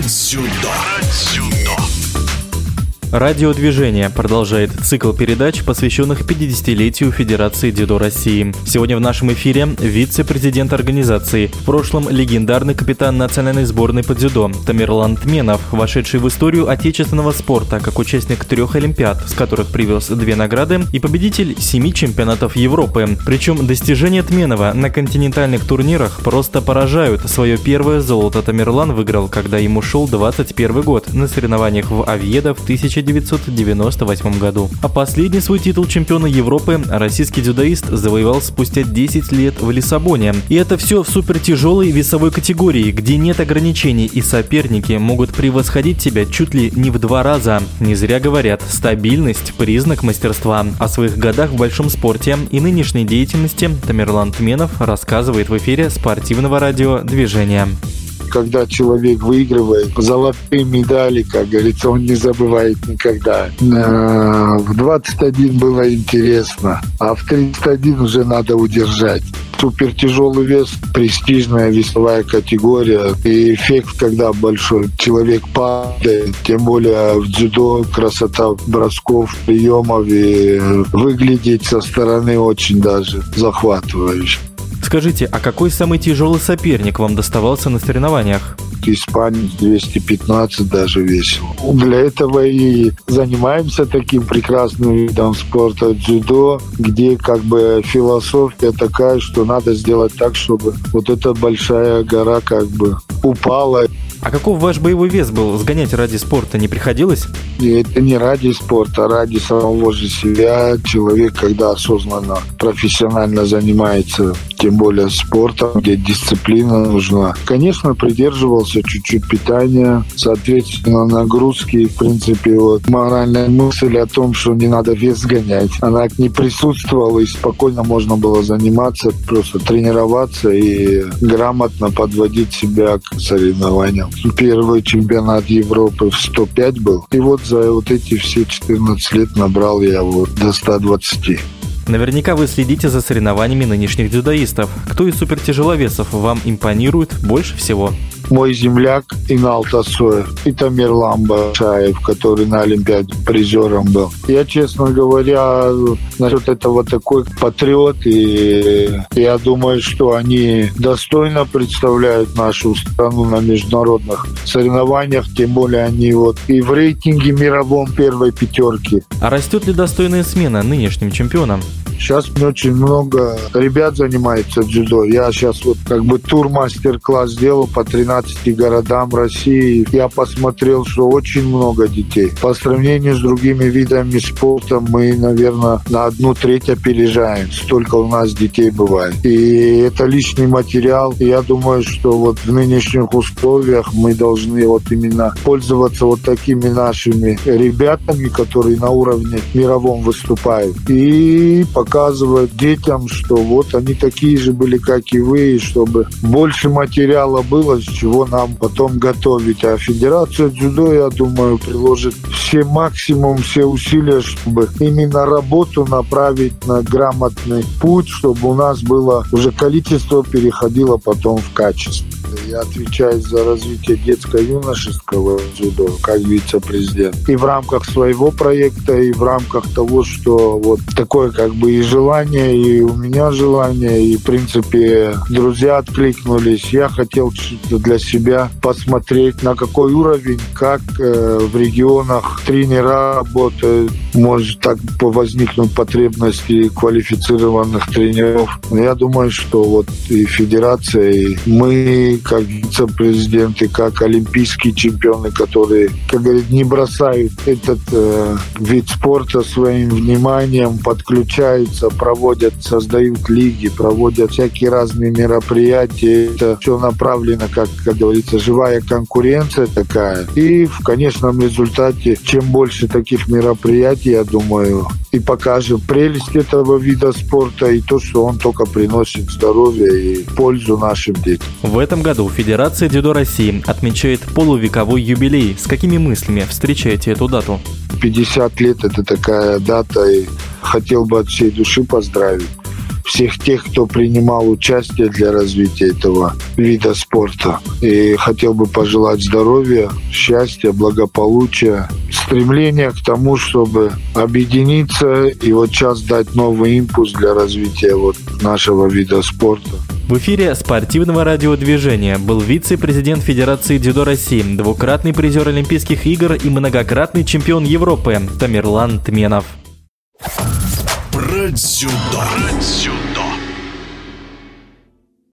Рэдзюдо. Радиодвижение продолжает цикл передач, посвященных 50-летию Федерации дзюдо России. Сегодня в нашем эфире вице-президент организации, в прошлом легендарный капитан национальной сборной по дзюдо Тамерлан Тменов, вошедший в историю отечественного спорта как участник трех Олимпиад, с которых привез две награды, и победитель семи чемпионатов Европы. Причем достижения Тменова на континентальных турнирах просто поражают. Свое первое золото Тамерлан выиграл, когда ему шел 21 год на соревнованиях в Авьедо в 1000 1998 году. А последний свой титул чемпиона Европы российский дзюдоист завоевал спустя 10 лет в Лиссабоне. И это все в супертяжелой весовой категории, где нет ограничений и соперники могут превосходить тебя чуть ли не в два раза. Не зря говорят, стабильность – признак мастерства. О своих годах в большом спорте и нынешней деятельности Тамерлан Тменов рассказывает в эфире спортивного радио «Движение» когда человек выигрывает золотые медали, как говорится, он не забывает никогда. Э, в 21 было интересно, а в 31 уже надо удержать супер тяжелый вес, престижная весовая категория. И эффект, когда большой человек падает, тем более в дзюдо красота бросков, приемов и выглядеть со стороны очень даже захватывающе. Скажите, а какой самый тяжелый соперник вам доставался на соревнованиях? Испанец 215 даже весил. Для этого и занимаемся таким прекрасным видом спорта дзюдо, где как бы философия такая, что надо сделать так, чтобы вот эта большая гора как бы упала. А каков ваш боевой вес был? Сгонять ради спорта не приходилось? И это не ради спорта, а ради самого же себя. Человек, когда осознанно, профессионально занимается, тем более спортом, где дисциплина нужна. Конечно, придерживался чуть-чуть питания, соответственно, нагрузки. В принципе, вот моральная мысль о том, что не надо вес гонять, она не присутствовала, и спокойно можно было заниматься, просто тренироваться и грамотно подводить себя к соревнованиям. Первый чемпионат Европы в 105 был. И вот за вот эти все 14 лет набрал я вот до 120. Наверняка вы следите за соревнованиями нынешних дзюдоистов. Кто из супертяжеловесов вам импонирует больше всего? Мой земляк Инал Тасоев и Тамерлан Башаев, который на Олимпиаде призером был. Я, честно говоря, насчет этого такой патриот, и я думаю, что они достойно представляют нашу страну на международных соревнованиях, тем более они вот и в рейтинге мировом первой пятерки. А растет ли достойная смена нынешним чемпионам? Сейчас очень много ребят занимается дзюдо. Я сейчас вот как бы тур мастер-класс сделал по 13 городам России. Я посмотрел, что очень много детей. По сравнению с другими видами спорта мы, наверное, на одну треть опережаем. Столько у нас детей бывает. И это лишний материал. Я думаю, что вот в нынешних условиях мы должны вот именно пользоваться вот такими нашими ребятами, которые на уровне мировом выступают. И пока показывать детям, что вот они такие же были, как и вы, и чтобы больше материала было, с чего нам потом готовить. А Федерация дзюдо, я думаю, приложит все максимум, все усилия, чтобы именно работу направить на грамотный путь, чтобы у нас было уже количество переходило потом в качество. Я отвечаю за развитие детско-юношеского дзюдо как вице-президент. И в рамках своего проекта, и в рамках того, что вот такое как бы и желание, и у меня желание, и в принципе друзья откликнулись. Я хотел для себя посмотреть, на какой уровень, как э, в регионах тренера работают. Может так возникнуть потребности квалифицированных тренеров. Я думаю, что вот и федерация, и мы как вице-президенты, как олимпийские чемпионы, которые, как говорят, не бросают этот э, вид спорта своим вниманием, подключаются, проводят, создают лиги, проводят всякие разные мероприятия. Это все направлено, как, как говорится, живая конкуренция такая. И в конечном результате, чем больше таких мероприятий, я думаю, и покажем прелесть этого вида спорта и то, что он только приносит здоровье и пользу нашим детям. В этом году Федерация дзюдо России отмечает полувековой юбилей. С какими мыслями встречаете эту дату? 50 лет – это такая дата, и хотел бы от всей души поздравить всех тех, кто принимал участие для развития этого вида спорта. И хотел бы пожелать здоровья, счастья, благополучия, стремления к тому, чтобы объединиться и вот сейчас дать новый импульс для развития вот нашего вида спорта. В эфире спортивного радиодвижения был вице-президент Федерации дзюдо России, двукратный призер Олимпийских игр и многократный чемпион Европы Тамерлан Тменов. Про дзюдо. Про дзюдо.